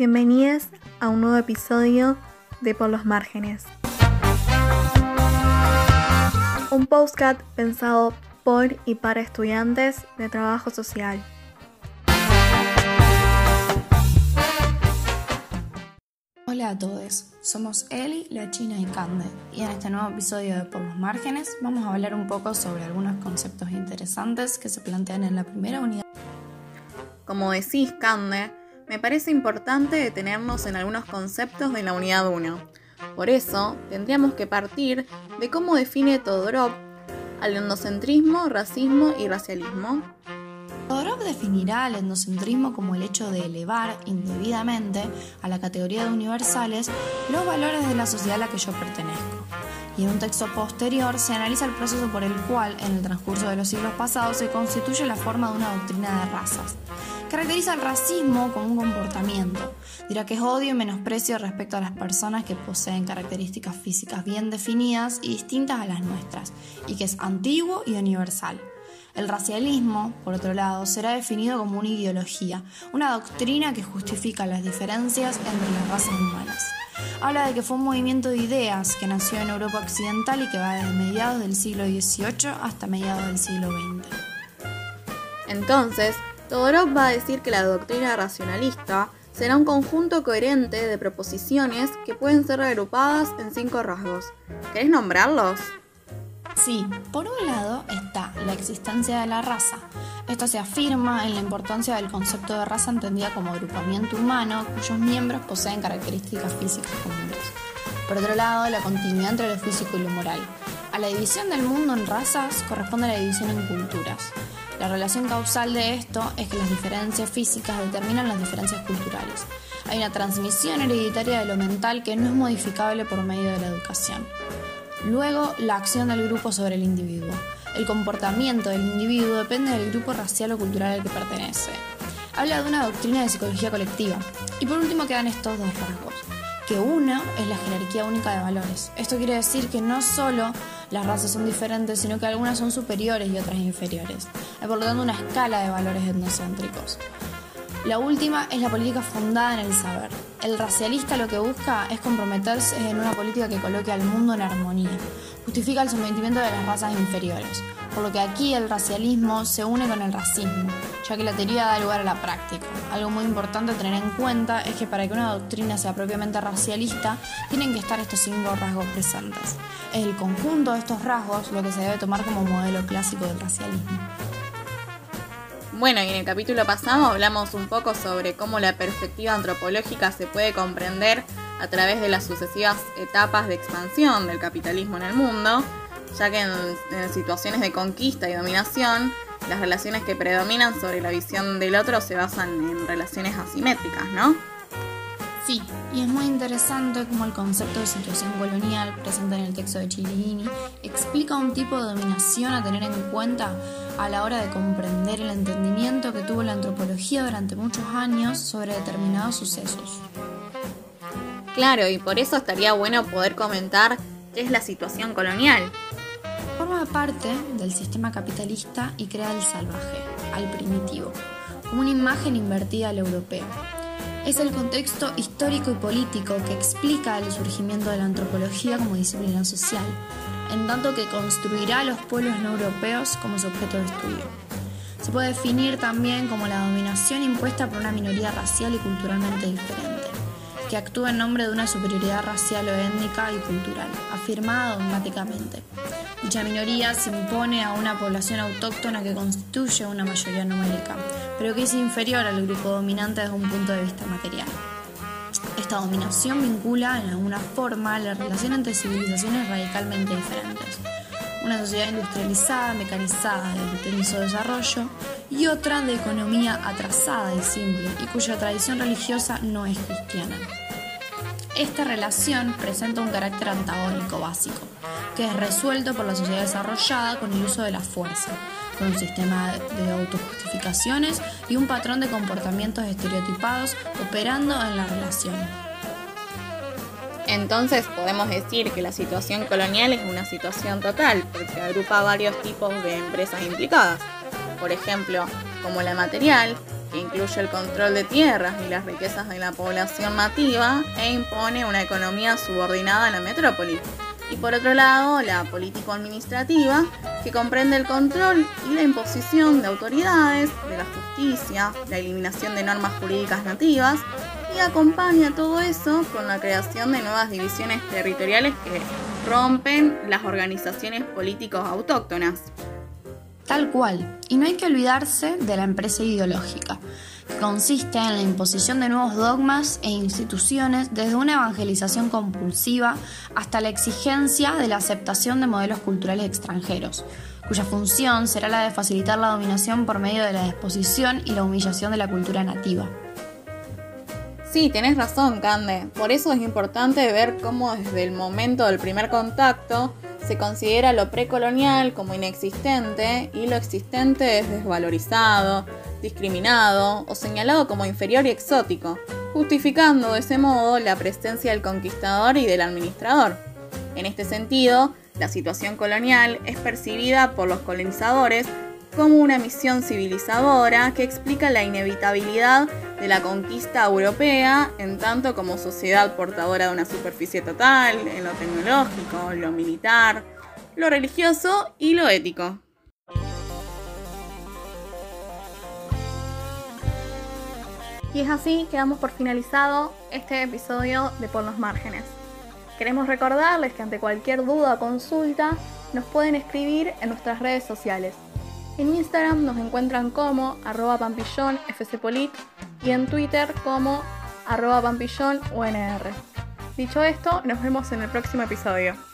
Bienvenidos a un nuevo episodio de Por los Márgenes. Un postcat pensado por y para estudiantes de trabajo social. Hola a todos, somos Eli, la China y Cande, y en este nuevo episodio de Por los Márgenes vamos a hablar un poco sobre algunos conceptos interesantes que se plantean en la primera unidad. Como decís, Cande, me parece importante detenernos en algunos conceptos de la unidad 1. Por eso, tendríamos que partir de cómo define Todorov al endocentrismo, racismo y racialismo. Todorov definirá al endocentrismo como el hecho de elevar indebidamente a la categoría de universales los valores de la sociedad a la que yo pertenezco. Y en un texto posterior se analiza el proceso por el cual, en el transcurso de los siglos pasados, se constituye la forma de una doctrina de razas. Caracteriza el racismo como un comportamiento. Dirá que es odio y menosprecio respecto a las personas que poseen características físicas bien definidas y distintas a las nuestras, y que es antiguo y universal. El racialismo, por otro lado, será definido como una ideología, una doctrina que justifica las diferencias entre las razas humanas. Habla de que fue un movimiento de ideas que nació en Europa Occidental y que va desde mediados del siglo XVIII hasta mediados del siglo XX. Entonces, Todorov va a decir que la doctrina racionalista será un conjunto coherente de proposiciones que pueden ser agrupadas en cinco rasgos. ¿Querés nombrarlos? Sí, por un lado está la existencia de la raza. Esto se afirma en la importancia del concepto de raza entendida como agrupamiento humano cuyos miembros poseen características físicas comunes. Por otro lado, la continuidad entre lo físico y lo moral. A la división del mundo en razas corresponde la división en culturas. La relación causal de esto es que las diferencias físicas determinan las diferencias culturales. Hay una transmisión hereditaria de lo mental que no es modificable por medio de la educación. Luego, la acción del grupo sobre el individuo. El comportamiento del individuo depende del grupo racial o cultural al que pertenece. Habla de una doctrina de psicología colectiva. Y por último quedan estos dos rasgos, que uno es la jerarquía única de valores. Esto quiere decir que no solo las razas son diferentes, sino que algunas son superiores y otras inferiores. Hay por lo tanto una escala de valores etnocéntricos. La última es la política fundada en el saber. El racialista lo que busca es comprometerse en una política que coloque al mundo en armonía. Justifica el sometimiento de las razas inferiores, por lo que aquí el racialismo se une con el racismo, ya que la teoría da lugar a la práctica. Algo muy importante a tener en cuenta es que para que una doctrina sea propiamente racialista, tienen que estar estos cinco rasgos presentes. Es el conjunto de estos rasgos lo que se debe tomar como modelo clásico del racialismo. Bueno, y en el capítulo pasado hablamos un poco sobre cómo la perspectiva antropológica se puede comprender a través de las sucesivas etapas de expansión del capitalismo en el mundo, ya que en, en, situaciones de conquista y dominación, las relaciones que predominan sobre la visión del otro se basan en relaciones asimétricas, ¿no? Sí, y es muy interesante cómo el concepto de situación colonial presente en el texto de Chilini explica un tipo de dominación a tener en cuenta a la hora de comprender el entendimiento que tuvo la antropología durante muchos años sobre determinados sucesos. Claro, y por eso estaría bueno poder comentar qué es la situación colonial. Forma parte del sistema capitalista y crea el salvaje, al primitivo, como una imagen invertida al europeo es el contexto histórico y político que explica el surgimiento de la antropología como disciplina social, en tanto que construirá a los pueblos no europeos como su objeto de estudio. Se puede definir también como la dominación impuesta por una minoría racial y culturalmente diferente, que actúa en nombre de una superioridad racial o étnica y cultural, afirmada dogmáticamente. Dicha minoría se impone a una población autóctona que constituye una mayoría numérica, pero que es inferior al grupo dominante desde un punto de vista material. Esta dominación vincula en alguna forma la relación entre civilizaciones radicalmente diferentes. Una sociedad industrializada, mecanizada, de intenso desarrollo, y otra de economía atrasada y simple, y cuya tradición religiosa no es cristiana. Esta relación presenta un carácter antagónico básico, que es resuelto por la sociedad desarrollada con el uso de la fuerza, con un sistema de autojustificaciones y un patrón de comportamientos estereotipados operando en la relación. Entonces podemos decir que la situación colonial es una situación total, porque agrupa varios tipos de empresas implicadas. Por ejemplo, como la material, que incluye el control de tierras y las riquezas de la población nativa e impone una economía subordinada a la metrópoli. Y por otro lado, la político-administrativa, que comprende el control y la imposición de autoridades, de la justicia, la eliminación de normas jurídicas nativas, y acompaña todo eso con la creación de nuevas divisiones territoriales que rompen las organizaciones políticos autóctonas. Tal cual. Y no hay que olvidarse de la empresa ideológica, que consiste en la imposición de nuevos dogmas e instituciones desde una evangelización compulsiva hasta la exigencia de la aceptación de modelos culturales extranjeros, cuya función será la de facilitar la dominación por medio de la exposición y la humillación de la cultura nativa. Sí, tenés razón, Cande. Por eso es importante ver cómo desde el momento del primer contacto se considera lo precolonial como inexistente y lo existente es desvalorizado, discriminado o señalado como inferior y exótico, justificando de ese modo la presencia del conquistador y del administrador. En este sentido, la situación colonial es percibida por los colonizadores como una misión civilizadora que explica la inevitabilidad de la conquista europea en tanto como sociedad portadora de una superficie total, en lo tecnológico, lo militar, lo religioso y lo ético. Y es así que damos por finalizado este episodio de Por los Márgenes. Queremos recordarles que ante cualquier duda o consulta nos pueden escribir en nuestras redes sociales en Instagram nos encuentran como arroba pampillón fcpolit y en Twitter como arroba pampillón unr. Dicho esto, nos vemos en el próximo episodio.